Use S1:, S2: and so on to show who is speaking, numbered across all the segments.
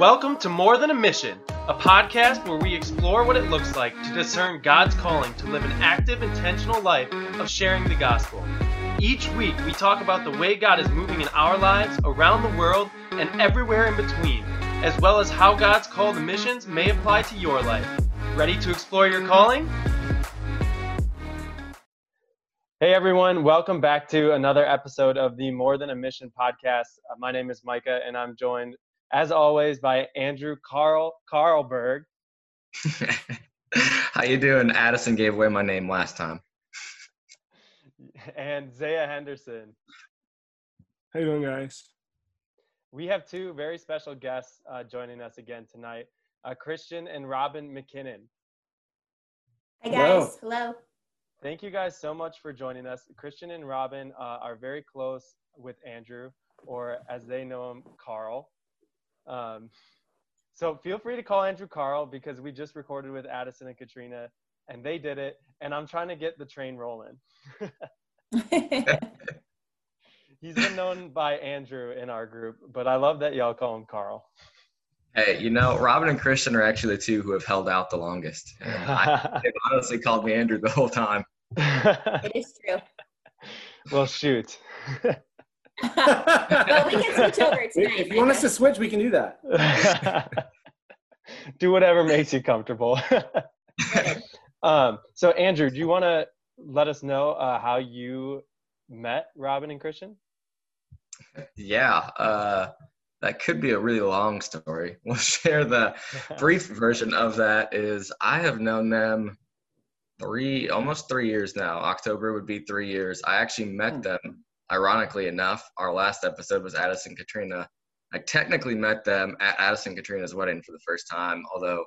S1: Welcome to More Than a Mission, a podcast where we explore what it looks like to discern God's calling to live an active, intentional life of sharing the gospel. Each week, we talk about the way God is moving in our lives, around the world, and everywhere in between, as well as how God's call to missions may apply to your life. Ready to explore your calling? Hey everyone, welcome back to another episode of the More Than a Mission podcast. Uh, my name is Micah and I'm joined as always by Andrew Carl Carlberg.
S2: How you doing? Addison gave away my name last time.
S1: and Zaya Henderson.
S3: How you doing guys?
S1: We have two very special guests uh, joining us again tonight, uh, Christian and Robin MacKinnon.
S4: Hi guys, hello. hello.
S1: Thank you guys so much for joining us. Christian and Robin uh, are very close with Andrew, or as they know him, Carl. Um, so feel free to call Andrew Carl because we just recorded with Addison and Katrina, and they did it. And I'm trying to get the train rolling. He's been known by Andrew in our group, but I love that y'all call him Carl.
S2: Hey, you know, Robin and Christian are actually the two who have held out the longest. I, they've honestly called me Andrew the whole time.
S4: it is true.
S1: Well, shoot.
S4: Well, we can switch over tonight.
S3: If you want us to switch, we can do that.
S1: do whatever makes you comfortable. um, so, Andrew, do you want to let us know uh, how you met Robin and Christian?
S2: Yeah. Uh, that could be a really long story. We'll share the brief version of that is I have known them three almost three years now. October would be three years. I actually met hmm. them ironically enough, our last episode was Addison Katrina. I technically met them at Addison Katrina's wedding for the first time, although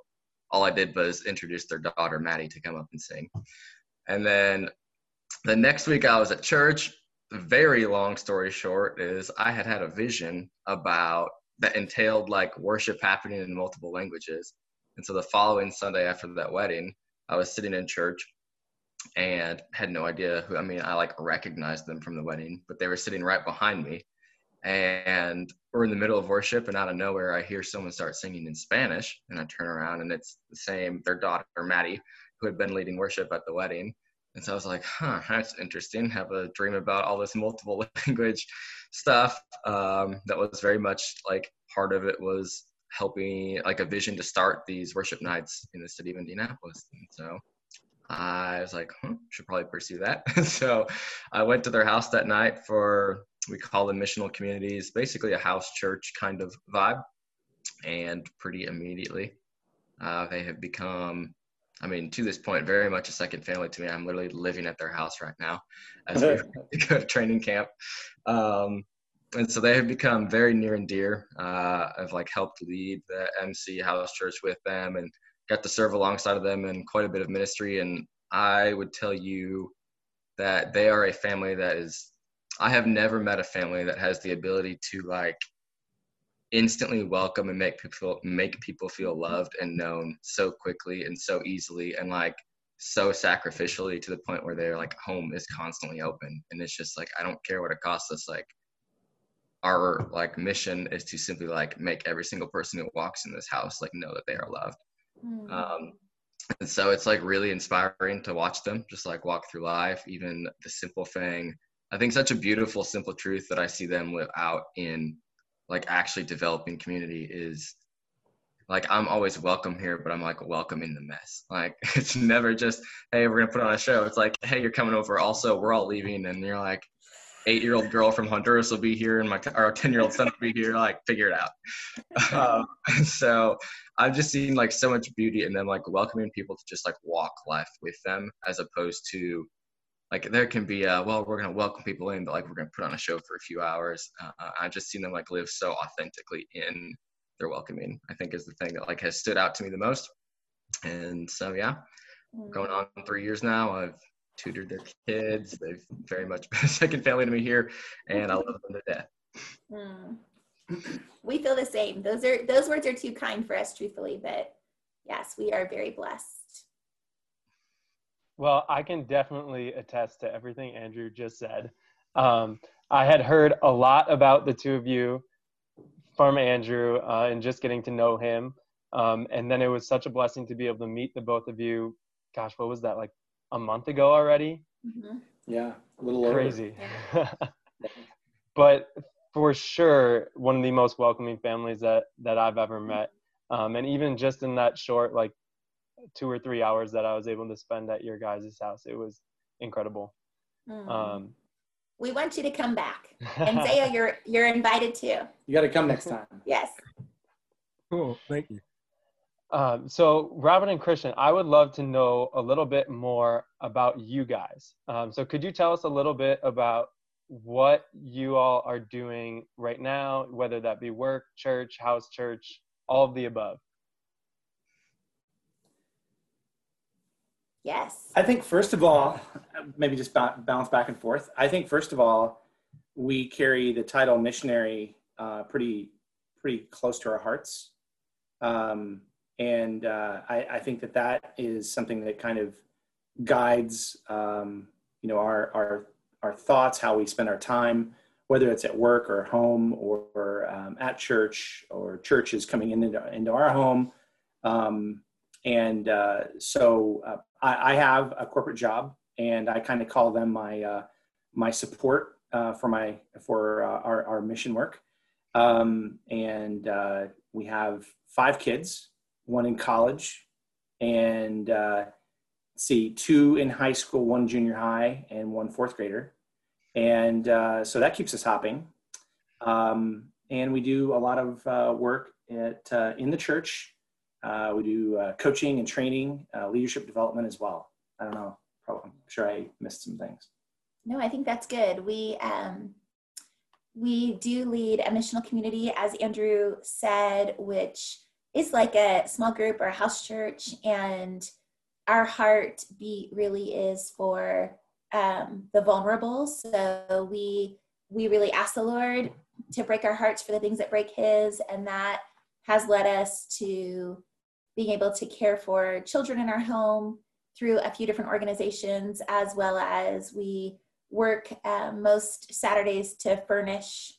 S2: all I did was introduce their daughter Maddie to come up and sing. And then the next week I was at church very long story short is I had had a vision about that entailed like worship happening in multiple languages. And so the following Sunday after that wedding, I was sitting in church and had no idea who, I mean, I like recognized them from the wedding, but they were sitting right behind me. And we're in the middle of worship, and out of nowhere, I hear someone start singing in Spanish. And I turn around, and it's the same, their daughter, Maddie, who had been leading worship at the wedding. And so I was like, huh, that's interesting. Have a dream about all this multiple language stuff. Um, that was very much like part of it was helping, like a vision to start these worship nights in the city of Indianapolis. And so I was like, hmm, should probably pursue that. so I went to their house that night for, we call them missional communities, basically a house church kind of vibe. And pretty immediately, uh, they have become I mean, to this point, very much a second family to me. I'm literally living at their house right now as we go to training camp. Um, and so they have become very near and dear. Uh, I've like helped lead the MC House Church with them and got to serve alongside of them in quite a bit of ministry. And I would tell you that they are a family that is, I have never met a family that has the ability to like instantly welcome and make people make people feel loved and known so quickly and so easily and like so sacrificially to the point where they're like home is constantly open. And it's just like i don't care what it costs us. Like our like mission is to simply like make every single person who walks in this house like know that they are loved mm. um and so it's like really inspiring to watch them just like walk through life even the simple thing i think such a beautiful simple truth that i see them live out in like actually developing community is like I'm always welcome here, but I'm like welcome in the mess. Like it's never just, hey, we're gonna put on a show. It's like, hey, you're coming over. Also, we're all leaving, and you're like, eight year old girl from Honduras will be here, and my our ten year old son will be here. Like figure it out. um, so I've just seen like so much beauty and then like welcoming people to just like walk life with them, as opposed to like there can be a well we're going to welcome people in but like we're going to put on a show for a few hours uh, i've just seen them like live so authentically in their welcoming i think is the thing that like has stood out to me the most and so yeah going on three years now i've tutored their kids they've very much been a second family to me here and i love them to death
S4: mm. we feel the same those are those words are too kind for us truthfully but yes we are very blessed
S1: well, I can definitely attest to everything Andrew just said. Um, I had heard a lot about the two of you from Andrew uh, and just getting to know him. Um, and then it was such a blessing to be able to meet the both of you. Gosh, what was that like a month ago already?
S4: Mhm.
S3: Yeah, a little over.
S1: Crazy. but for sure, one of the most welcoming families that that I've ever met. Um, and even just in that short like two or three hours that I was able to spend at your guys' house, it was incredible.
S4: Mhm.
S1: Um,
S4: we want you to come back. And Zaya, you're you're invited too.
S3: You got to come next time.
S4: Yes.
S3: Cool. Thank you.
S1: Um, so, Robin and Christian, I would love to know a little bit more about you guys. Um, so, could you tell us a little bit about what you all are doing right now, whether that be work, church, house church, all of the above?
S4: Yes.
S3: I think first of all, maybe just ba- bounce back and forth. I think first of all, we carry the title missionary uh, pretty pretty close to our hearts, um, and uh, I, I think that that is something that kind of guides um, you know our our our thoughts, how we spend our time, whether it's at work or home or, or um, at church or churches coming into into our home. Um, and uh, so uh, I, I have a corporate job, and I kind of call them my uh, my support uh, for my for uh, our, our mission work. Um, and we have five kids, one in college, and uh, see two in high school, one junior high, and one fourth grader. And uh, so that keeps us hopping. Um, and we do a lot of uh, work at uh, in the church. Uh, we do uh, coaching and training, leadership development as well. I don't know. Probably, I'm sure I missed some things.
S4: No, I think that's good. We um, we do lead a missional community, as Andrew said, which is like a small group or a house church, and our heart beat really is for um, the vulnerable. So we we really ask the Lord to break our hearts for the things that break His, and that has led us to being able to care for children in our home through a few different organizations, as well as we work um, most Saturdays to furnish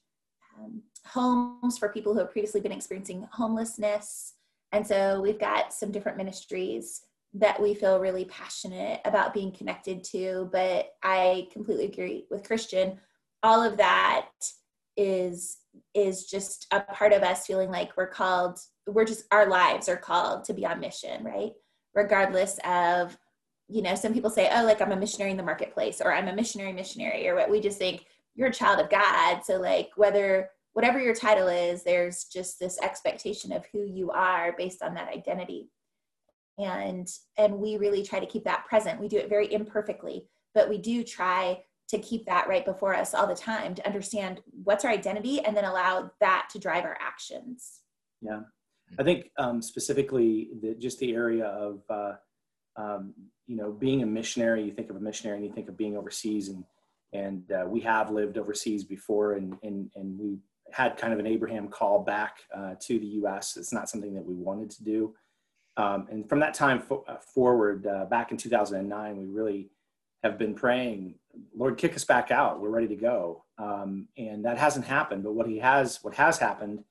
S4: um, homes for people who have previously been experiencing homelessness. And so we've got some different ministries that we feel really passionate about being connected to. But I completely agree with Christian. All of that is is just a part of us feeling like we're called we're just our lives are called to be on mission right regardless of you know some people say oh like i'm a missionary in the marketplace or i'm a missionary missionary or what we just think you're a child of god so like whether whatever your title is there's just this expectation of who you are based on that identity. And and we really try to keep that present. We do it very imperfectly but we do try to keep that right before us all the time to understand what's our identity and then allow that to drive our actions.
S3: Yeah, I think um, specifically the, just the area of uh, um, you know being a missionary. You think of a missionary and you think of being overseas, and and uh, we have lived overseas before, and and and we had kind of an Abraham call back uh, to the U.S. It's not something that we wanted to do, um, and from that time uh, forward, uh, back in 2009, we really have been praying, Lord, kick us back out. We're ready to go, um, and that hasn't happened. But what he has, what has happened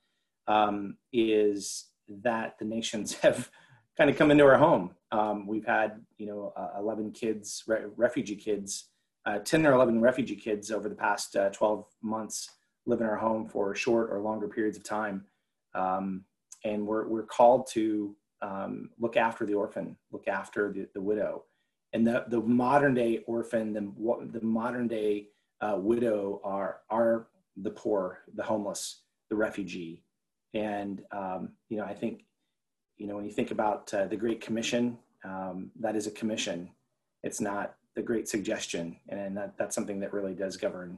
S3: um, is that the nations have kind of come into our home. Um, we've had, you know, uh, 11 kids, re- refugee kids, uh, 10 or 11 refugee kids over the past uh, 12 months live in our home for short or longer periods of time. Um, and we're, we're called to um, look after the orphan, look after the, the widow. And the, the modern day orphan, the, the modern day uh, widow are, are the poor, the homeless, the refugee, and um, you know i think you know when you think about uh, the great commission um, that is a commission it's not the great suggestion and that, that's something that really does govern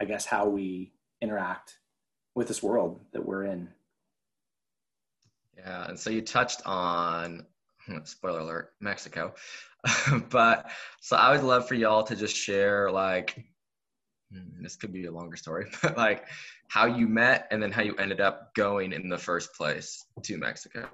S3: i guess how we interact with this world that we're in
S2: Yeah, and so you touched on spoiler alert, Mexico. but so I would love for y'all to just share like hmm, this could be a longer story, but like how you met and then how you ended up going in the first place to Mexico.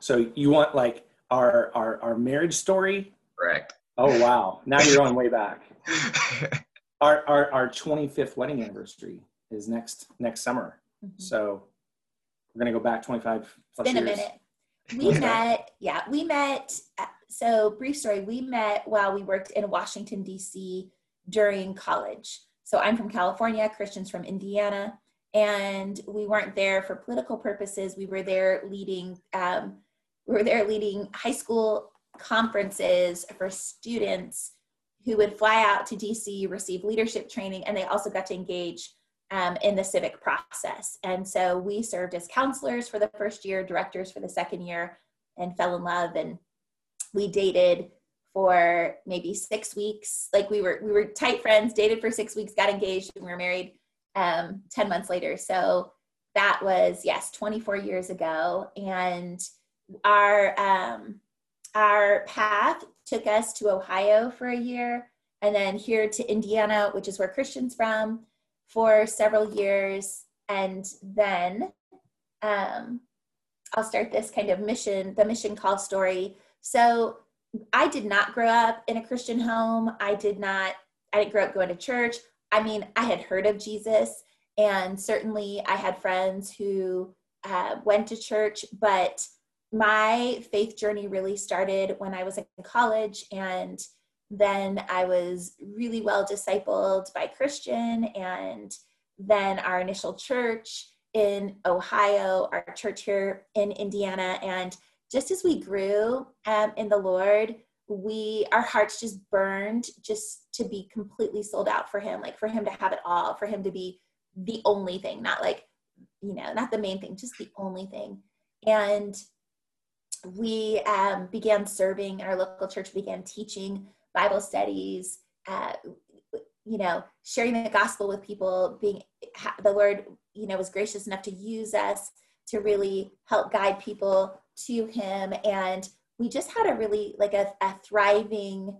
S3: so you want like our our, our marriage story
S2: Correct.
S3: oh wow now you're going way back our, our our 25th wedding anniversary is next next summer.
S4: Mhm.
S3: So we're gonna go back 25 plus
S4: been a minute. We met, yeah, we met. uh, So, brief story we met while we worked in Washington, D.C. during college. So, I'm from California, Christian's from Indiana, and we weren't there for political purposes. We were there leading, um, we were there leading high school conferences for students who would fly out to DC, receive leadership training, and they also got to engage um, in the civic process. And so we served as counselors for the first year, directors for the second year, and fell in love. And we dated for maybe six weeks. Like we were we were tight friends, dated for six weeks, got engaged, and we were married um, ten months later. So that was yes, 24 years ago, and our um, our path took us to Ohio for a year, and then here to Indiana, which is where Christian's from for several years. And then um, i'll start this kind of mission the mission call story. So i did not grow up in a christian home. I did not i didn't grow up going to church. I mean i had heard of jesus and certainly i had friends who uh, went to church but my faith journey really started when i was in college and then I was really well discipled by Christian, and then our initial church in Ohio, our church here in Indiana, and just as we grew um, in the Lord, we our hearts just burned just to be completely sold out for Him, like for Him to have it all, for Him to be the only thing, not like you know, not the main thing, just the only thing, and we um, began serving in our local church began teaching Bible studies, uh, you know, sharing the gospel with people, being the Lord, you know, was gracious enough to use us to really help guide people to Him. And we just had a really, like a, a thriving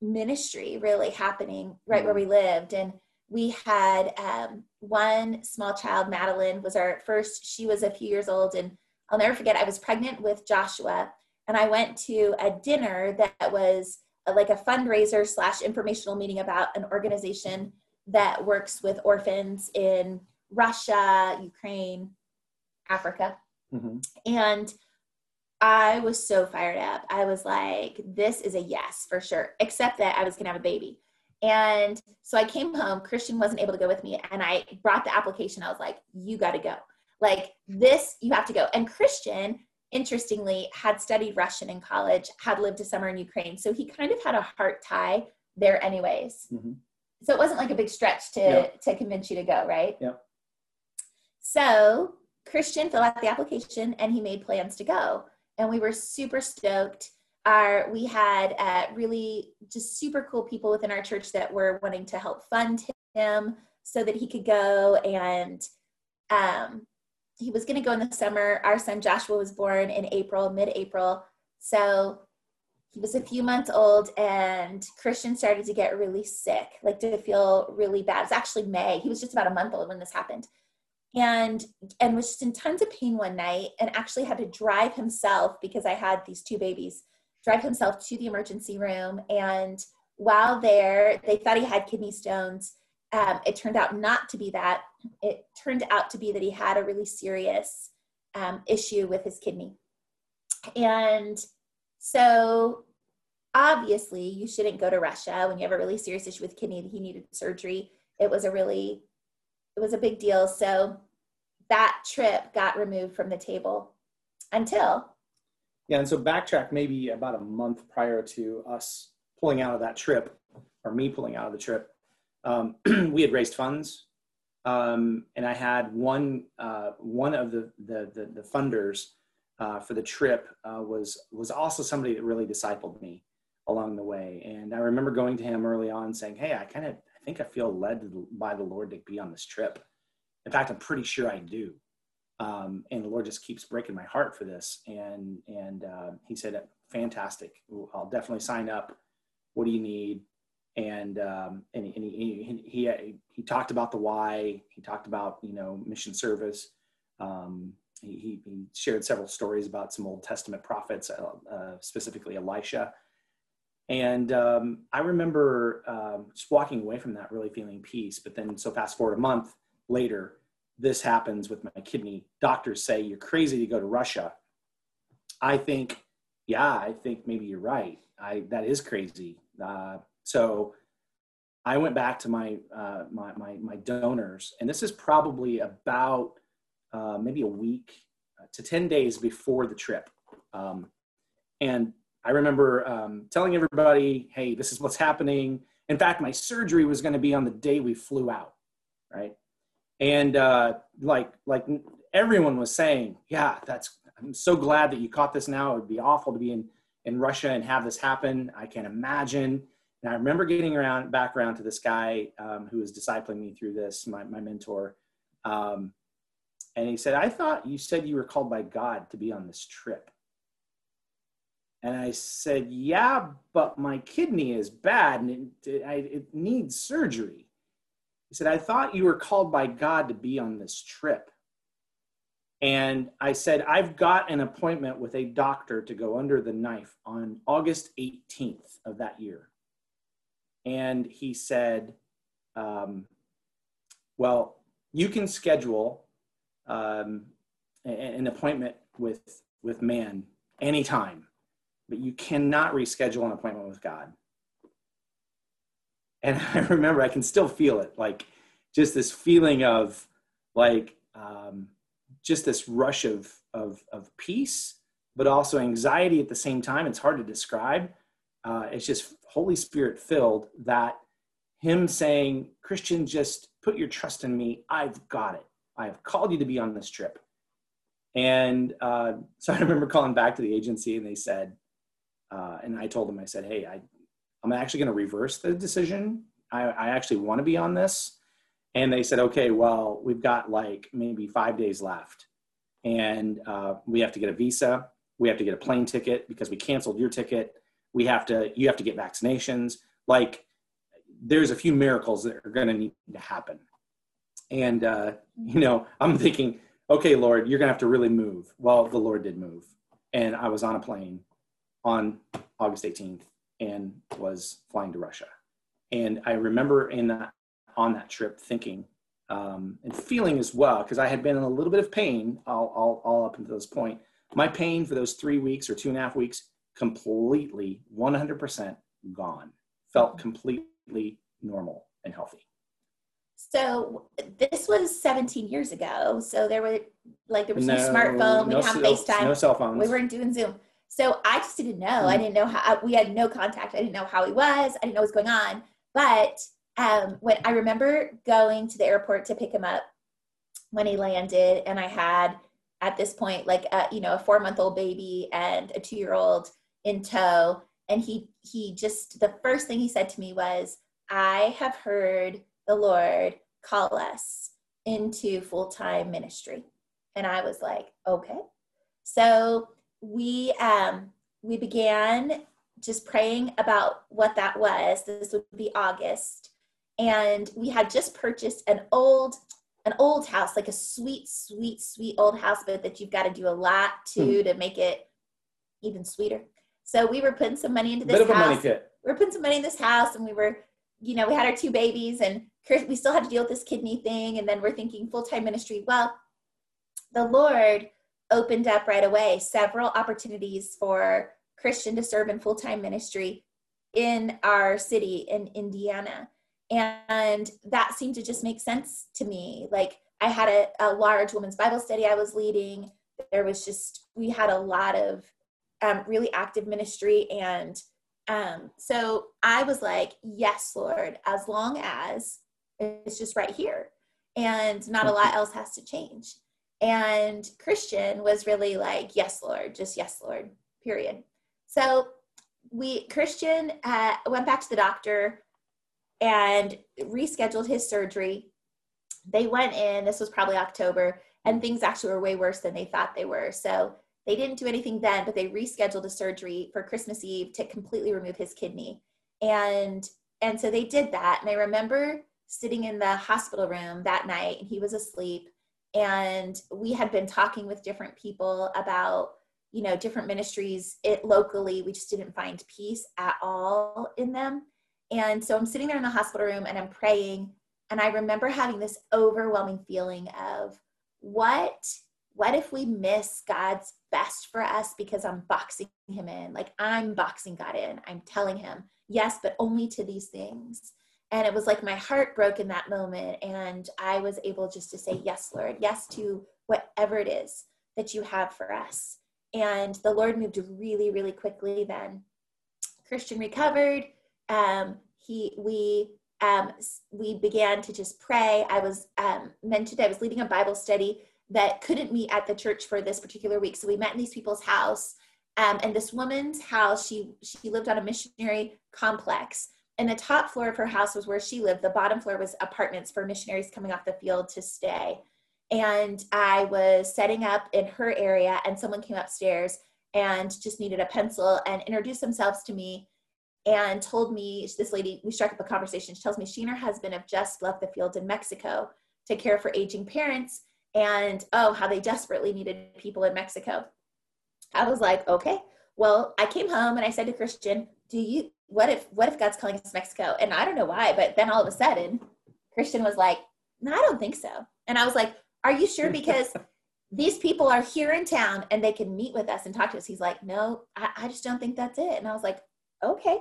S4: ministry really happening right where we lived. And we had um, one small child, Madeline, was our first, she was a few years old. And I'll never forget, I was pregnant with Joshua. And I went to a dinner that was like a fundraiser slash informational meeting about an organization that works with orphans in Russia, Ukraine, Africa.
S3: Mhm.
S4: And I was so fired up. I was like, this is a yes for sure, except that I was going to have a baby. And so I came home. Christian wasn't able to go with me. And I brought the application. I was like, you got to go. Like, this, you have to go. And Christian, interestingly, had studied Russian in college, had lived a summer in Ukraine. So he kind of had a heart tie there, anyways.
S3: Mhm.
S4: So it wasn't like a big stretch to,
S3: Yeah.
S4: to convince you to go, right?
S3: Yeah.
S4: So Christian filled out the application and he made plans to go. And we were super stoked. Our, we had uh, really just super cool people within our church that were wanting to help fund him so that he could go. And um, he was going to go in the summer. Our son Joshua was born in April, mid April. So he was a few months old and Christian started to get really sick, like to feel really bad. It was actually May. He was just about a month old when this happened. And and was just in tons of pain one night and actually had to drive himself because I had these two babies, drive himself to the emergency room. And while there, they thought he had kidney stones. Um, it turned out not to be that. It turned out to be that he had a really serious um, issue with his kidney. And so obviously you shouldn't go to Russia when you have a really serious issue with kidney. He needed surgery. It was a really, it was a big deal. So that trip got removed from the table until
S3: Yeah, and so backtrack maybe about a month prior to us pulling out of that trip, or me pulling out of the trip. Um, we had raised funds, um, and I had one uh, one of the the the, the funders uh, for the trip uh, was was also somebody that really discipled me along the way. And I remember going to him early on, saying, "Hey, I kind of I think I feel led by the Lord to be on this trip. In fact, I'm pretty sure I do." um, and the Lord just keeps breaking my heart for this. And and uh, He said, "Fantastic! I'll definitely sign up. What do you need?" And um, and, and he, he, he he talked about the why. He talked about you know mission service. Um, he, he shared several stories about some Old Testament prophets, uh, uh, specifically Elisha. And um, I remember um, just walking away from that really feeling peace. But then, so fast forward a month, later, this happens with my kidney. Doctors say you're crazy to go to Russia. I think, yeah, I think maybe you're right. I that is crazy. Uh, so I went back to my, uh, my, my my donors, and this is probably about uh, maybe a week to ten days before the trip. Um, and I remember um, telling everybody, "Hey, this is what's happening." In fact, my surgery was going to be on the day we flew out, right? And uh, like like everyone was saying, "Yeah, that's I'm so glad that you caught this now. It would be awful to be in, in Russia and have this happen. I can't imagine. And I remember getting around back around to this guy um, who was discipling me through this, my, my mentor. Um, and he said, I thought you said you were called by God to be on this trip. And I said, Yeah, but my kidney is bad and it, it, it needs surgery. He said, I thought you were called by God to be on this trip. And I said, I've got an appointment with a doctor to go under the knife on August 18th of that year. And he said, um, Well, you can schedule um, an appointment with, with man anytime, but you cannot reschedule an appointment with God. And I remember I can still feel it like just this feeling of like, um, just this rush of, of, of peace, but also anxiety at the same time. It's hard to describe. Uh, it's just Holy Spirit filled that Him saying, Christian, just put your trust in me. I've got it. I have called you to be on this trip. And uh, so I remember calling back to the agency and they said, uh, and I told them, I said, hey, I, I'm actually going to reverse the decision. I, I actually want to be on this. And they said, okay, well, we've got like maybe five days left. And uh, we have to get a visa. We have to get a plane ticket because we canceled your ticket. We have to, you have to get vaccinations. Like, there's a few miracles that are going to need to happen. And, uh, you know, I'm thinking, okay, Lord, you're going to have to really move. Well, the Lord did move. And I was on a plane on August 18th and was flying to Russia. And I remember in that on that trip thinking um, and feeling as well, because I had been in a little bit of pain all, all, all up until this point. My pain for those three weeks or two and a half weeks completely 100% gone. Felt completely normal and healthy.
S4: So this was 17 years ago. So there were like there was no, no smartphone. We no, didn't have FaceTime.
S3: No cell phones.
S4: We weren't doing Zoom. So I just didn't know. Mm. I didn't know how. We had no contact. I didn't know how he was. I didn't know what was going on. But um, when I remember going to the airport to pick him up when he landed, and I had at this point like a, you know a four month old baby and a two year old in tow, and he he just the first thing he said to me was, "I have heard the Lord call us into full time ministry," and I was like, "Okay." So we um, we began just praying about what that was. This would be August and we had just purchased an old an old house like a sweet sweet sweet old house but that you've got to do a lot to mm. to make it even sweeter so we were putting some money into this Bit house. we were putting some money in this house and we were you know we had our two babies and we still had to deal with this kidney thing. And then we're thinking full-time ministry. Well the lord opened up right away several opportunities for christian to serve in full-time ministry in our city in indiana. And that seemed to just make sense to me. Like i had a, a large women's bible study i was leading. There was just we had a lot of um, really active ministry and um, so i was like yes lord as long as it's just right here and not a lot else has to change and christian was really like yes lord just yes lord period so we christian uh, went back to the doctor and rescheduled his surgery. They went in, this was probably October, and things actually were way worse than they thought they were. So they didn't do anything then, but they rescheduled a surgery for Christmas Eve to completely remove his kidney. And and so they did that. And I remember sitting in the hospital room that night and he was asleep. And we had been talking with different people about, you know, different ministries it locally. We just didn't find peace at all in them. And so I'm sitting there in the hospital room and I'm praying And I remember having this overwhelming feeling of what what if we miss God's best for us because I'm boxing him in? Like I'm boxing God in. I'm telling him, yes, but only to these things. And it was like my heart broke in that moment. And I was able just to say, yes, Lord, yes to whatever it is that you have for us. And the Lord moved really, really quickly then. Christian recovered. Um, he, we, um, we began to just pray. I was um, mentioned, I was leading a Bible study that couldn't meet at the church for this particular week. So we met in these people's house. Um, and this woman's house, she she lived on a missionary complex. And the top floor of her house was where she lived. The bottom floor was apartments for missionaries coming off the field to stay. And I was setting up in her area, and someone came upstairs and just needed a pencil and introduced themselves to me and told me this lady, we struck up a conversation. She tells me she and her husband have just left the field in Mexico to care for aging parents and oh, how they desperately needed people in Mexico. I was like, okay. Well, I came home and I said to Christian, do you what if what if God's calling us to Mexico? And I don't know why, but then all of a sudden, Christian was like, no, I don't think so. And I was like, are you sure? Because these people are here in town and they can meet with us and talk to us. He's like, no, I, I just don't think that's it. And I was like, okay.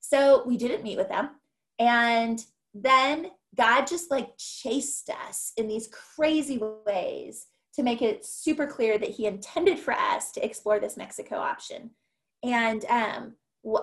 S4: So we didn't meet with them. And then God just like chased us in these crazy ways to make it super clear that He intended for us to explore this Mexico option. And um,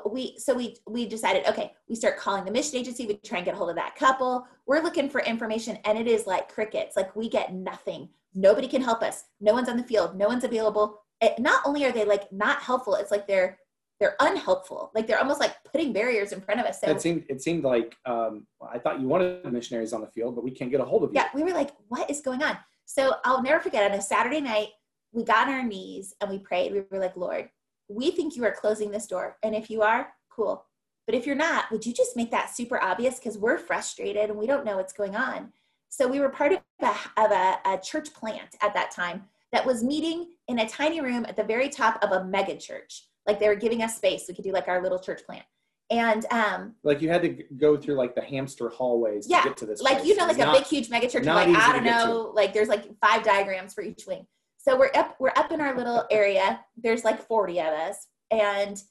S4: we so we we decided okay we start calling the mission agency we try and get a hold of that couple. We're looking for information and it is like crickets. Like we get nothing. Nobody can help us. No one's on the field. No one's available. It, not only are they like not helpful it's like they're they're unhelpful. Like they're almost like putting barriers in front of us.
S3: So it seemed it seemed like um, I thought you wanted missionaries on the field, but we can't get a hold of you.
S4: Yeah, we were like, what is going on? So I'll never forget. On a Saturday night, we got on our knees and we prayed. We were like, Lord, we think you are closing this door, and if you are, cool. But if you're not, would you just make that super obvious? Because we're frustrated and we don't know what's going on. So we were part of a, of a, a church plant at that time that was meeting in a tiny room at the very top of a mega church like they were giving us space. We could do like our little church plant. And um
S3: like you had to go through like the hamster hallways
S4: yeah,
S3: to get to this.
S4: Like
S3: place.
S4: you know, like not, a big huge mega church. Like I don't know, like there's like five diagrams for each wing. So we're up we're up in our little area. There's like 40 of us. And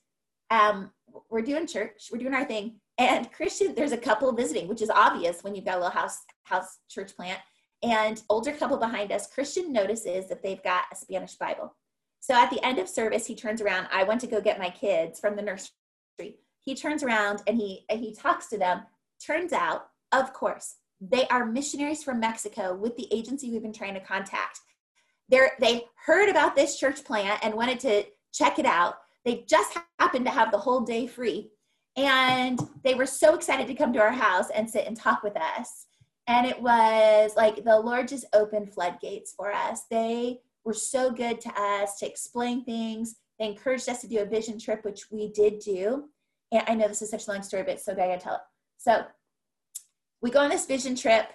S4: um we're doing church, we're doing our thing. And Christian, there's a couple visiting, which is obvious when you've got a little house house church plant. And older couple behind us, Christian notices that they've got a Spanish Bible. So at the end of service, he turns around. I went to go get my kids from the nursery. He turns around and he he talks to them. Turns out, of course, they are missionaries from Mexico with the agency we've been trying to contact. They're, they heard about this church plant and wanted to check it out. They just happened to have the whole day free. And they were so excited to come to our house and sit and talk with us. And it was like the Lord just opened floodgates for us. They were so good to us to explain things. They encouraged us to do a vision trip, which we did do. And I know this is such a long story, but so good I gotta tell it. So we go on this vision trip.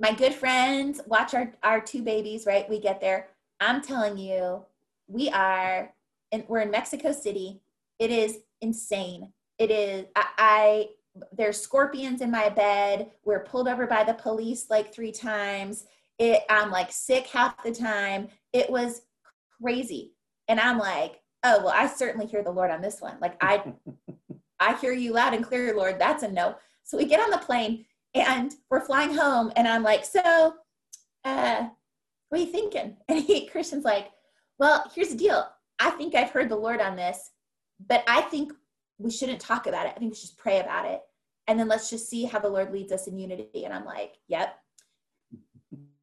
S4: My good friends watch our, our two babies, right? We get there. I'm telling you, we are, and we're in Mexico City. It is insane. It is, I, I there's scorpions in my bed. We're pulled over by the police like three times. It, I'm like sick half the time. It was crazy. And I'm like, oh, well, I certainly hear the Lord on this one. Like I, I hear you loud and clear, Lord. That's a no. So we get on the plane and we're flying home. And I'm like, so, uh, what are you thinking? And he, Christian's like, well, here's the deal. I think I've heard the Lord on this, but I think we shouldn't talk about it. I think we should just pray about it. And then let's just see how the Lord leads us in unity. And I'm like, yep,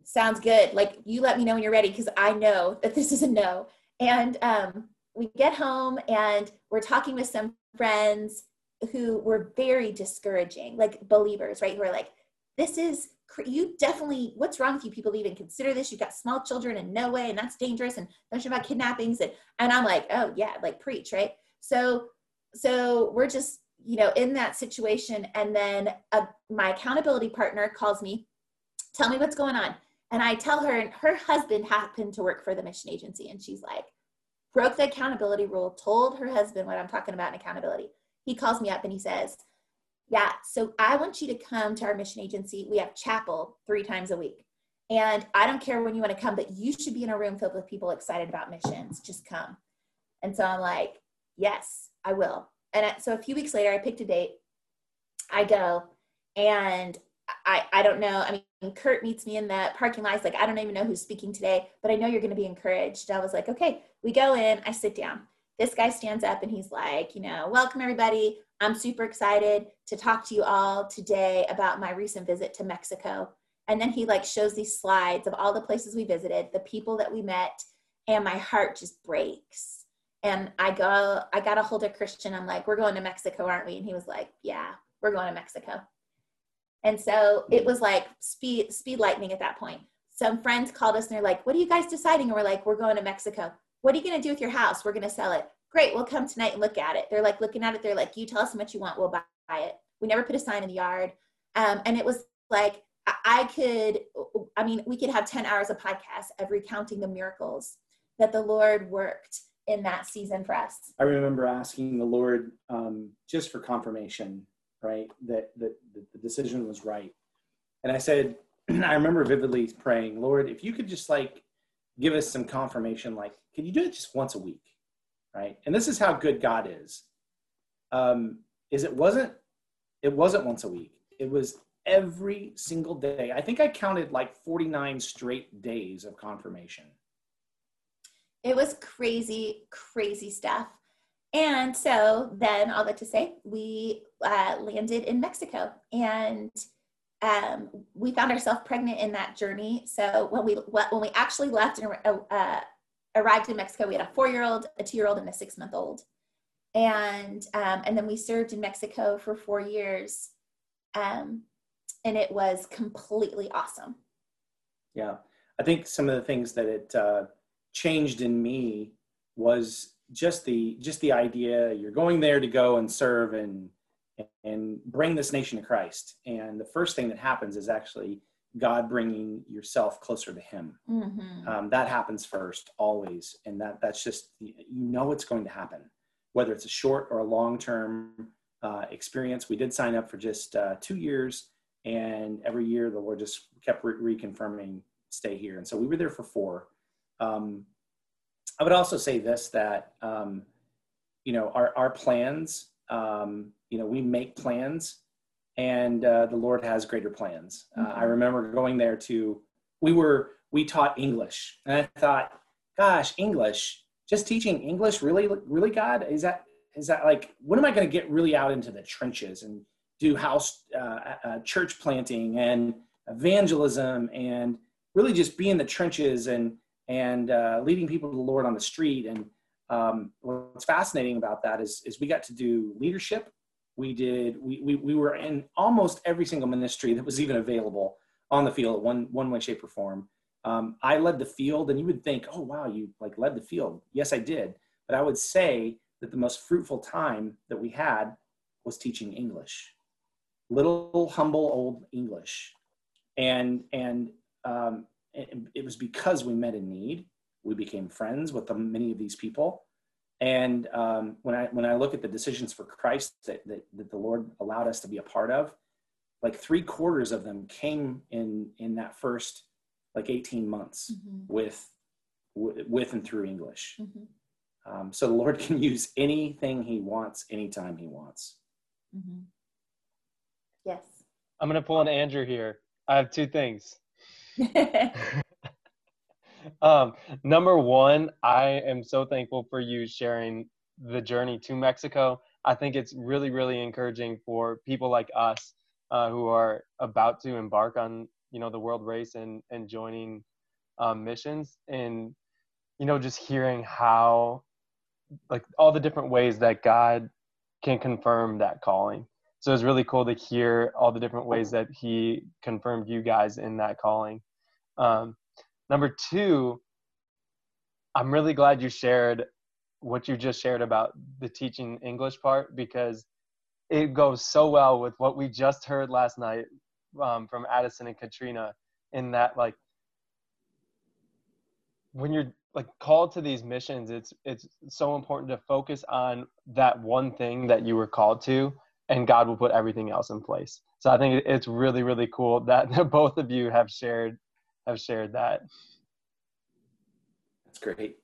S4: sounds good. Like you let me know when you're ready because I know that this is a no. And um, we get home and we're talking with some friends who were very discouraging, like believers, right? Who are like, this is you definitely what's wrong with you people even consider this you've got small children and no way and that's dangerous and don't you about kidnappings and and i'm like oh yeah like preach right so so we're just you know in that situation and then a, my accountability partner calls me tell me what's going on and I tell her, and her husband happened to work for the mission agency. And she's like, broke the accountability rule, told her husband what I'm talking about in accountability. He calls me up and he says, Yeah. So I want you to come to our mission agency. We have chapel three times a week. And I don't care when you want to come, but you should be in a room filled with people excited about missions. Just come. And so I'm like, yes, I will. And so a few weeks later, I picked a date. I go, and I, I don't know. I mean, Kurt meets me in the parking lot. He's like, I don't even know who's speaking today, but I know you're going to be encouraged. I was like, okay, we go in, I sit down. This guy stands up and he's like, you know, welcome everybody. I'm super excited to talk to you all today about my recent visit to Mexico. And then he like shows these slides of all the places we visited, the people that we met, and my heart just breaks. And I go, I got a hold of Christian. I'm like, we're going to Mexico, aren't we? And he was like, yeah, we're going to Mexico. And so it was like speed, speed lightning at that point. Some friends called us and they're like, what are you guys deciding? And we're like, we're going to Mexico. What are you going to do with your house? We're going to sell it. Great. We'll come tonight and look at it. They're like looking at it. They're like, you tell us how much you want. We'll buy it. We never put a sign in the yard. Um, and it was like, I could, I mean, we could have 10 hours of podcast of recounting the miracles that the Lord worked in that season for us.
S3: I remember asking the Lord um, just for confirmation right? That, that, that the decision was right. And I said, I remember vividly praying, Lord, if you could just like give us some confirmation, like, can you do it just once a week? Right. And this is how good God is. Um, is it wasn't, it wasn't once a week. It was every single day. I think I counted like 49 straight days of confirmation.
S4: It was crazy, crazy stuff. And so then all that to say, we uh, landed in Mexico and um, we found ourselves pregnant in that journey. So when we when we actually left and uh, arrived in Mexico, we had a four-year-old, a two-year-old, and a six-month-old, and um, and then we served in Mexico for four years, um, and it was completely awesome.
S3: Yeah, I think some of the things that it uh, changed in me was just the just the idea you're going there to go and serve and and bring this nation to Christ. And the first thing that happens is actually God bringing yourself closer to Him. Mm-hmm. Um, that happens first, always, and that that's just you know it's going to happen, whether it's a short or a long term uh, experience. We did sign up for just uh, two years, and every year the Lord just kept re- reconfirming stay here, and so we were there for four. Um, I would also say this that um, you know our our plans. Um, you know, we make plans, and uh, the Lord has greater plans. Uh, mm-hmm. I remember going there to. We were we taught English, and I thought, gosh, English. Just teaching English, really, really, God, is that is that like when am I going to get really out into the trenches and do house uh, uh, church planting and evangelism and really just be in the trenches and and uh, leading people to the Lord on the street. And um, what's fascinating about that is, is we got to do leadership. We did, we, we, we were in almost every single ministry that was even available on the field, one, one way, shape or form. Um, I led the field and you would think, oh, wow, you like led the field. Yes, I did. But I would say that the most fruitful time that we had was teaching English, little humble old English. And, and um, it was because we met a need. We became friends with the, many of these people. And um, when I when I look at the decisions for Christ that, that, that the Lord allowed us to be a part of, like three quarters of them came in in that first like 18 months mm-hmm. with with and through English. Mm-hmm. Um, so the Lord can use anything He wants, anytime He wants.
S4: Mm-hmm. Yes.
S1: I'm going to pull an Andrew here. I have two things. um, number one, I am so thankful for you sharing the journey to Mexico. I think it's really, really encouraging for people like us uh, who are about to embark on, you know, the world race and and joining um, missions, and you know, just hearing how, like, all the different ways that God can confirm that calling so it's really cool to hear all the different ways that he confirmed you guys in that calling. Um, number two i'm really glad you shared what you just shared about the teaching english part because it goes so well with what we just heard last night um, from addison and katrina in that like when you're like called to these missions it's it's so important to focus on that one thing that you were called to and God will put everything else in place. So I think it's really really cool that both of you have shared have shared that.
S3: That's great.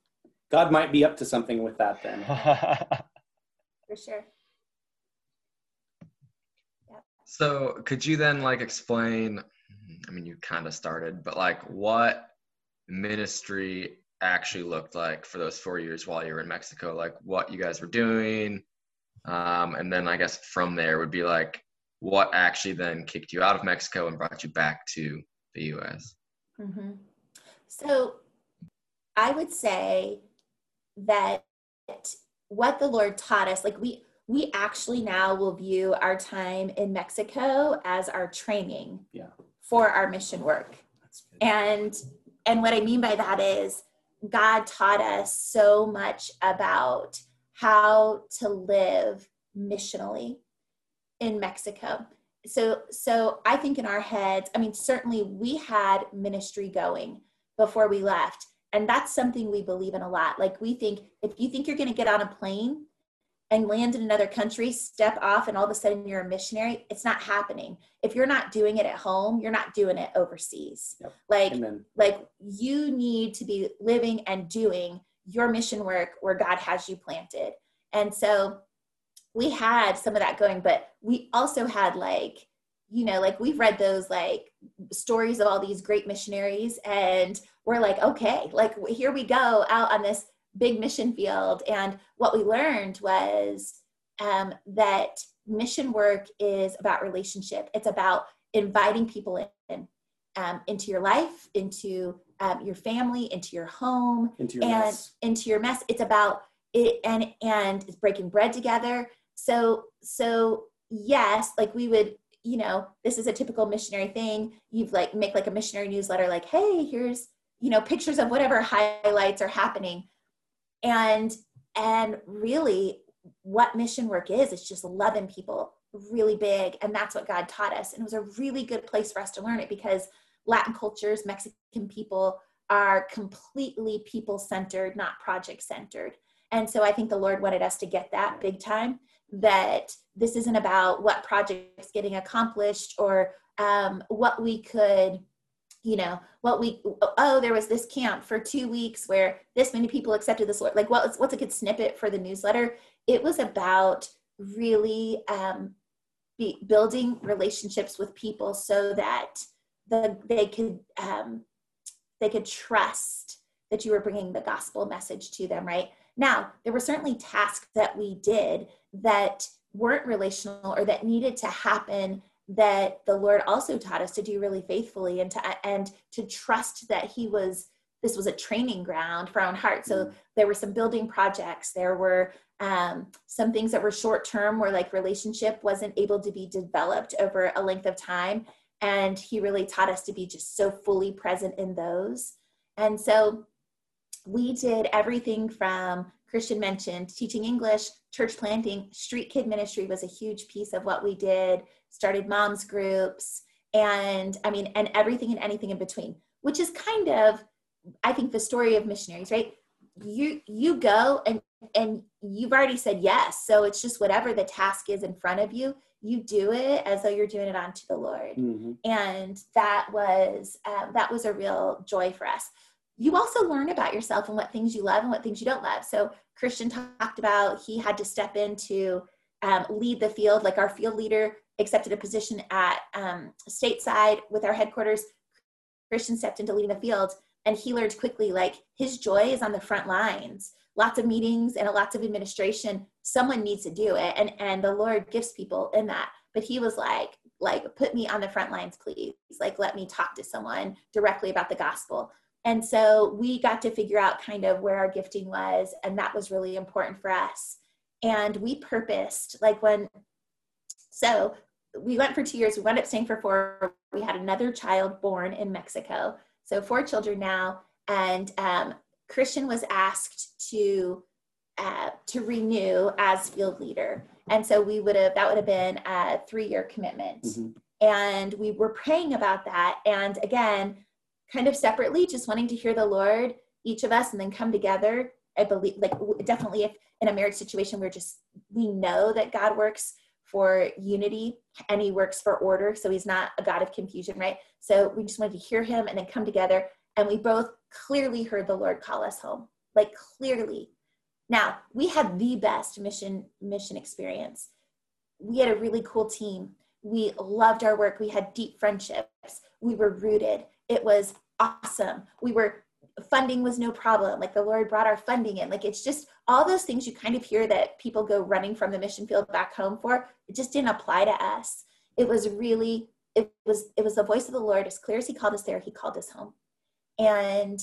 S3: God might be up to something with that then.
S4: For sure.
S2: So could you then like explain? I mean, you kind of started, but like what ministry actually looked like for those four years while you were in Mexico, like what you guys were doing, um, and then I guess from there would be like what actually then kicked you out of Mexico and brought you back to the U.S.
S4: Mm-hmm. So I would say that what the Lord taught us, like we we actually now will view our time in Mexico as our training
S3: yeah.
S4: for our mission work. And and what I mean by that is God taught us so much about how to live missionally in Mexico. So so I think in our heads, I mean certainly we had ministry going before we left and that's something we believe in a lot. Like we think if you think you're going to get on a plane and land in another country, step off, and all of a sudden you're a missionary, it's not happening. If you're not doing it at home, you're not doing it overseas. Yep. Like, Amen. like you need to be living and doing your mission work where God has you planted. And so we had some of that going, but we also had like, you know, like we've read those like stories of all these great missionaries and we're like, okay, like here we go out on this big mission field. And what we learned was um, that mission work is about relationship. It's about inviting people in um, into your life, into um, your family, into your home,
S3: into your
S4: and
S3: mess.
S4: into your mess. It's about it and and it's breaking bread together. So so yes, like we would you know this is a typical missionary thing you've like make like a missionary newsletter like hey here's you know pictures of whatever highlights are happening and and really what mission work is it's just loving people really big and that's what god taught us and it was a really good place for us to learn it because latin cultures mexican people are completely people centered not project centered and so i think the lord wanted us to get that big time that this isn't about what projects getting accomplished or um, what we could you know what we oh there was this camp for two weeks where this many people accepted this Lord. like what's what's a good snippet for the newsletter it was about really um, be, building relationships with people so that the they could um, they could trust that you were bringing the gospel message to them right now there were certainly tasks that we did that weren't relational or that needed to happen that the Lord also taught us to do really faithfully and to and to trust that He was this was a training ground for our own heart. So mm-hmm. there were some building projects. There were um, some things that were short term, where like relationship wasn't able to be developed over a length of time, and He really taught us to be just so fully present in those. And so we did everything from Christian mentioned teaching English, church planting, street kid ministry was a huge piece of what we did started moms groups, and I mean, and everything and anything in between, which is kind of, I think, the story of missionaries, right? You you go and and you've already said yes, so it's just whatever the task is in front of you, you do it as though you're doing it unto the Lord, mm-hmm. and that was um, that was a real joy for us you also learn about yourself and what things you love and what things you don't love. So Christian talked about he had to step into um, lead the field, like our field leader accepted a position at um, stateside with our headquarters. Christian stepped into leading the field, and he learned quickly like his joy is on the front lines. Lots of meetings and lots of administration. Someone needs to do it, and and the Lord gives people in that. But he was like, like put me on the front lines, please. Like let me talk to someone directly about the gospel. And so we got to figure out kind of where our gifting was, and that was really important for us. And we purposed, like when, so we went for two years. We wound up staying for four. We had another child born in Mexico. So four children now. And um, Christian was asked to uh, to renew as field leader. And so we would have that would have been a three year commitment. Mm-hmm. And we were praying about that. And again, kind of separately, just wanting to hear the Lord, each of us, and then come together. I believe, like definitely, if in a marriage situation, we're just we know that God works for unity and he works for order. So he's not a God of confusion, right? So we just wanted to hear him and then come together. And we both clearly heard the Lord call us home, like clearly. Now we had the best mission mission experience. We had a really cool team. We loved our work. We had deep friendships. We were rooted. It was awesome. We were funding was no problem. Like the Lord brought our funding in. Like it's just all those things you kind of hear that people go running from the mission field back home for. It just didn't apply to us. It was really, it was, it was the voice of the Lord. As clear as He called us there, He called us home. And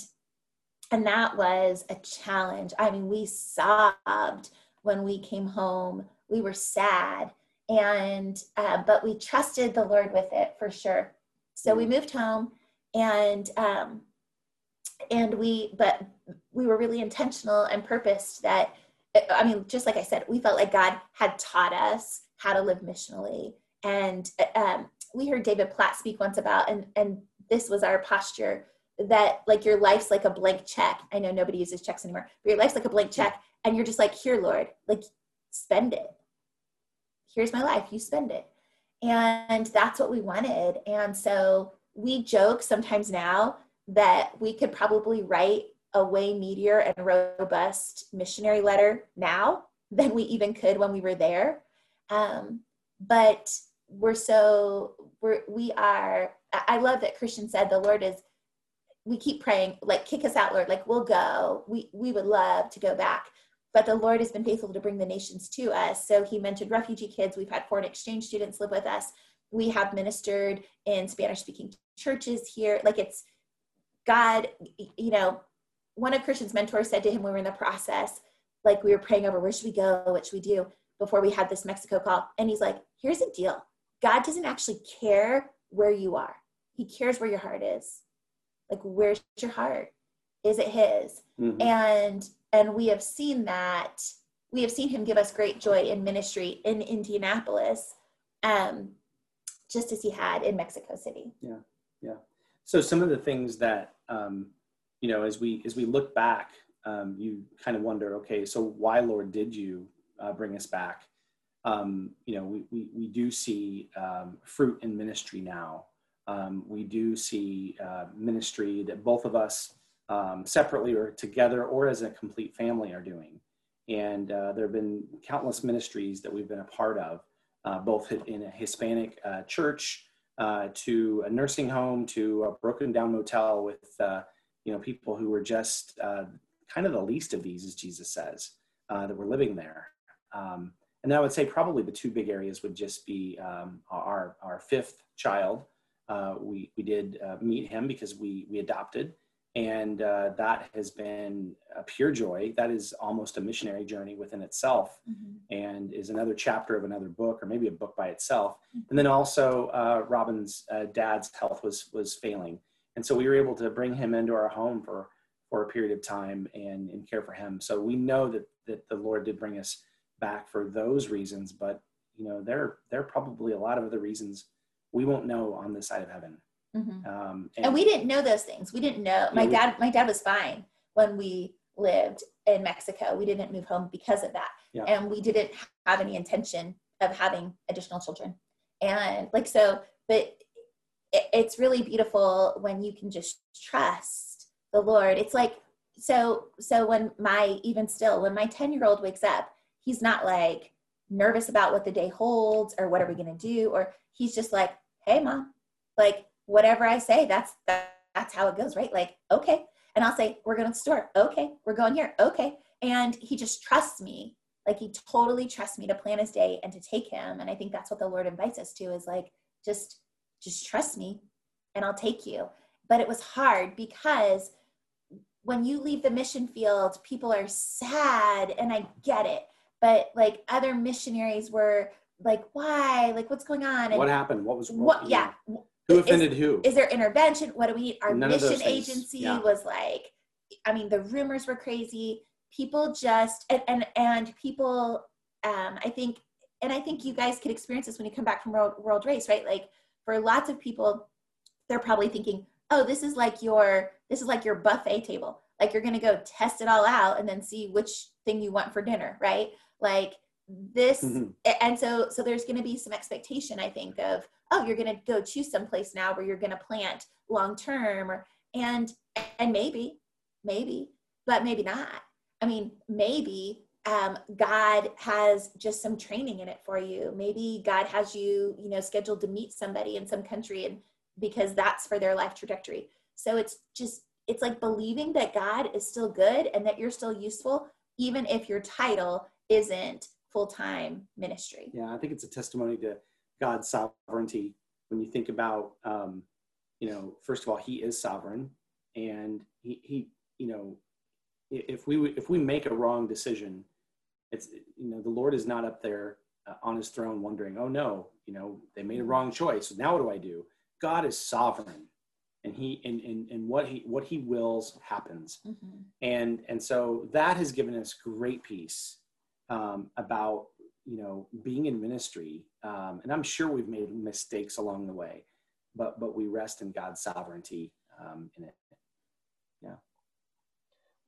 S4: and that was a challenge. I mean, we sobbed when we came home. We were sad, and uh, but we trusted the Lord with it for sure. So we moved home, and um, and we but we were really intentional and purposed that i mean just like i said we felt like god had taught us how to live missionally and um, we heard david platt speak once about and and this was our posture that like your life's like a blank check. I know nobody uses checks anymore but your life's like a blank check and you're just like here lord like spend it. Here's my life. You spend it. And that's what we wanted. And so we joke sometimes now that we could probably write a way meatier and robust missionary letter now than we even could when we were there. Um, but we're so we're we are i love that christian said the lord is we keep praying like kick us out lord like we'll go we we would love to go back but the lord has been faithful to bring the nations to us so he mentioned refugee kids we've had foreign exchange students live with us we have ministered in spanish speaking churches here like it's God, you know, one of Christian's mentors said to him we were in the process, like we were praying over where should we go, what should we do before we had this Mexico call. And he's like, here's the deal. God doesn't actually care where you are. He cares where your heart is. Like where's your heart? Is it his? Mm-hmm. And and we have seen that we have seen him give us great joy in ministry in Indianapolis, um, just as he had in Mexico City.
S3: Yeah, yeah. So some of the things that um, you know, as we as we look back, um, you kind of wonder, okay, so why, Lord, did you uh, bring us back? Um, you know, we we, we do see um, fruit in ministry now. Um, we do see uh, ministry that both of us um, separately or together or as a complete family are doing. And uh, there have been countless ministries that we've been a part of, uh, both in a Hispanic uh, church uh, to a nursing home to a broken down motel with uh, you know people who were just kind of the least of these as jesus says that were living there um, and i would say probably the two big areas would just be um, our, our fifth child we, we did uh, meet him because we, we adopted. And uh, that has been a pure joy. That is almost a missionary journey within itself mm-hmm. and is another chapter of another book or maybe a book by itself. Mm-hmm. and then also uh, robin's uh, dad's health was was failing. And so we were able to bring him into our home for for a period of time and, and care for him. So we know that that the lord did bring us back for those reasons but you know there there are probably a lot of other reasons we won't know on this side of heaven
S4: Mm-hmm. Um, and, and, we didn't know those things. We didn't know. My dad, my dad was fine when we lived in Mexico. We didn't move home because of that, yeah. and we didn't have any intention of having additional children. And like so, but it, it's really beautiful when you can just trust the Lord. It's like so. So when my even still when my ten year old wakes up, he's not like nervous about what the day holds or what are we going to do, or he's just like, "Hey, mom, like whatever I say, that's that, that's how it goes, right? Like, okay. And I'll say, we're going to the store. Okay. We're going here. Okay. And he just trusts me. Like he totally trusts me to plan his day and to take him. And I think that's what the Lord invites us to is like, just, just trust me and I'll take you. But it was hard because when you leave the mission field, people are sad and I get it. But like other missionaries were like, why? Like, what's going on?
S3: And what happened? What was
S4: wrong? What, yeah.
S3: Who offended
S4: is,
S3: who?
S4: Is there intervention? What do we need? Our None mission agency yeah. was like, I mean, the rumors were crazy. People just and and, and people um I think and I think you guys could experience this when you come back from World, World Race, right? Like for lots of people, they're probably thinking, oh, this is like your this is like your buffet table. Like you're gonna go test it all out and then see which thing you want for dinner, right? Like this
S3: Mhm.
S4: and so so there's going to be some expectation i think of oh you're going to go choose someplace now where you're going to plant long term or and and maybe maybe but maybe not. I mean maybe um, god has just some training in it for you. Maybe god has you you know scheduled to meet somebody in some country and because that's for their life trajectory. So it's just it's like believing that god is still good and that you're still useful even if your title isn't full-time ministry
S3: Yeah, I think it's a testimony to God's sovereignty when you think about, um, you know, first of all, He is sovereign, and He, he you know, if we if we make a wrong decision, it's you know the Lord is not up there uh, on His throne wondering, oh no, you know, they made a wrong choice. Now what do I do? God is sovereign, and He and and, and what He what He wills happens
S4: Mhm.
S3: and and so that has given us great peace um, about you know being in ministry um, and i'm sure we've made mistakes along the way but but we rest in god's sovereignty um, in it Yeah.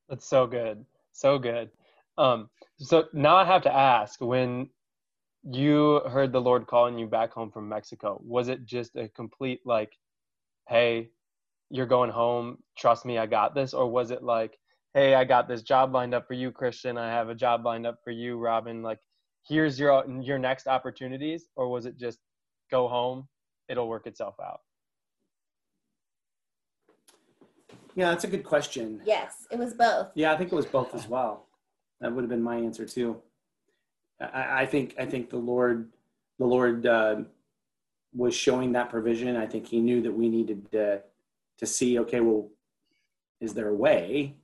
S1: That's so good. So good. Um, so now I have to ask when you heard the Lord calling you back home from Mexico, was it just a complete like, hey, you're going home, trust me, I got this? Or was it like, hey, I got this job lined up for you, Christian, I have a job lined up for you, Robin, like here's your your next opportunities? Or was it just go home, it'll work itself out?
S3: yeah that's a good question.
S4: Yes it was both.
S3: Yeah i think it was both as well. That would have been my answer too. I, I think i think the lord the lord uh, was showing that provision. I think he knew that we needed to to see okay well is there a way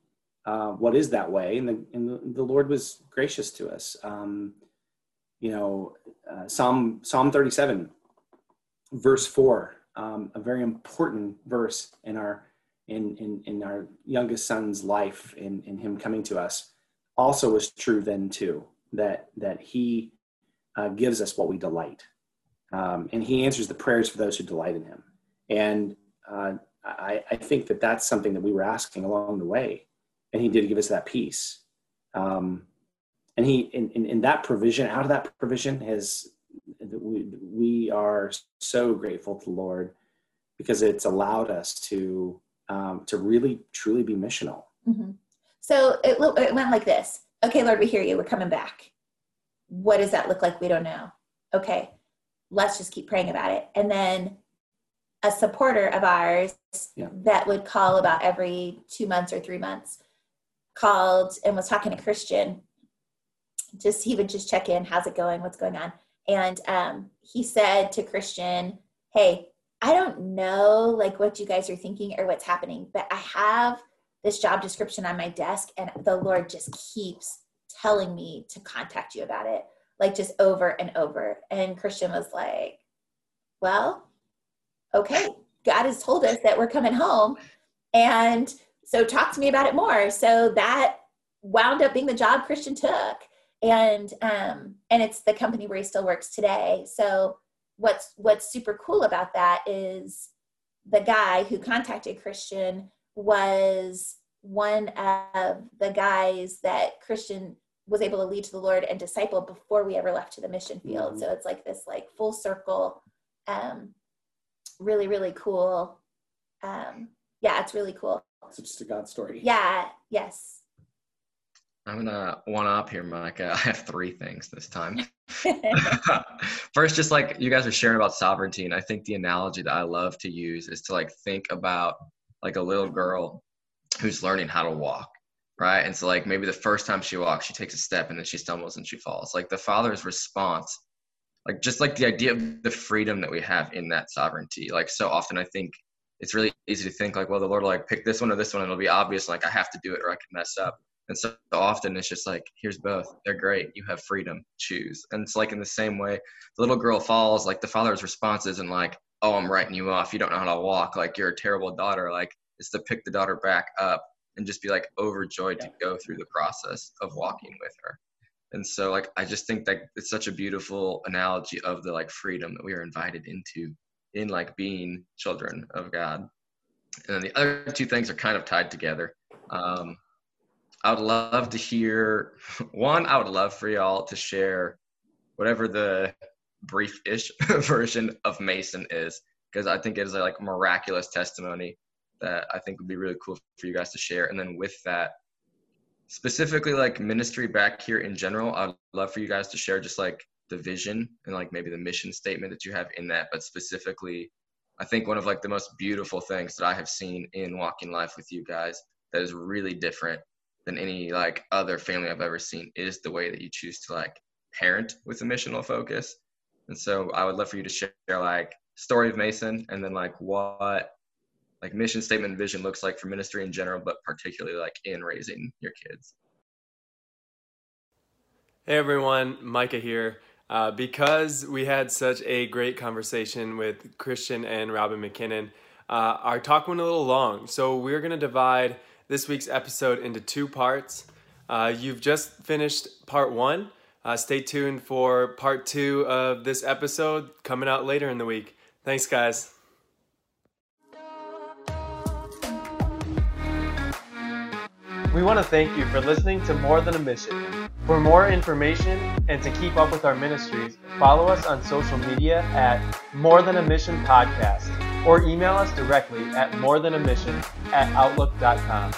S3: uh, what is that way? And the, and the, lord was gracious to us. Um, you know uh, psalm psalm 37 verse 4 um, a very important verse in our in, in, in our youngest son's life in, in him coming to us. Also was true then too that that he uh, gives us what we delight. Um, and he answers the prayers for those who delight in him. And uh, I, I think that that's something that we were asking along the way and he did give us that peace um, and he in, in, in that provision out of that provision has we, we are so grateful to the lord because it's allowed us to um, to really truly be missional
S4: hmm So it, it went like this. Okay, Lord, we hear you. We're coming back. What does that look like? We don't know. Okay, let's just keep praying about it. And then a supporter of ours
S3: Yeah.
S4: that would call about every two months or three months called and was talking to Christian. Just he would just check in. How's it going? What's going on? And um, he said to Christian, "Hey, I don't know like what you guys are thinking or what's happening, but I have." this job description on my desk and the lord just keeps telling me to contact you about it like just over and over and christian was like well okay god has told us that we're coming home and so talk to me about it more so that wound up being the job christian took and um and it's the company where he still works today so what's what's super cool about that is the guy who contacted christian was one of the guys that Christian was able to lead to the Lord and disciple before we ever left to the mission field.
S3: Mhm.
S4: So it's like this like full circle, um, really, really cool. Um, yeah, it's really cool.
S3: It's just a god story
S4: Yeah, yes.
S2: I'm gonna one up here, Micah. I have three things this time. First, just like you guys are sharing about sovereignty, and I think the analogy that I love to use is to like think about like a little girl who's learning how to walk, right? And so like maybe the first time she walks, she takes a step and then she stumbles and she falls. Like the father's response, like just like the idea of the freedom that we have in that sovereignty. Like so often, I think it's really easy to think like, well, the Lord will like pick this one or this one, and it'll be obvious. Like I have to do it or I can mess up. And so often it's just like, here's both. They're great. You have freedom. Choose. And it's like in the same way, the little girl falls, like the father's response isn't like, oh, I'm writing you off. You don't know how to walk. Like you're a terrible daughter. Like it's to pick the daughter back up and just be like overjoyed to go through the process of walking with her. And so like I just think that it's such a beautiful analogy of the like freedom that we are invited into in like being children of God. And then the other two things are kind of tied together. Um, I would love to hear one, I would love for y'all to share whatever the brief-ish version of Mason is, because I think it is a like miraculous testimony that I think would be really cool for you guys to share. And then with that, specifically like ministry back here in general, I'd love for you guys to share just like the vision and like maybe the mission statement that you have in that, but specifically, I think one of like the most beautiful things that I have seen in walking life with you guys that is really different than any like other family I've ever seen is the way that you choose to like parent with a missional focus. And so I would love for you to share like story of Mason and then like what like mission statement vision looks like for ministry in general, but particularly like in raising your kids.
S5: Hey everyone, Micah here. Uh, because we had such a great conversation with Christian and Robin MacKinnon, uh, our talk went a little long. So we're going to divide this week's episode into two parts. Uh, you've just finished part one. Uh, stay tuned for part two of this episode coming out later in the week. Thanks, guys.
S1: We want to thank you for listening to More Than a Mission. For more information and to keep up with our ministries, follow us on social media at More Than a Mission Podcast or email us directly at more than a mission at outlook.com.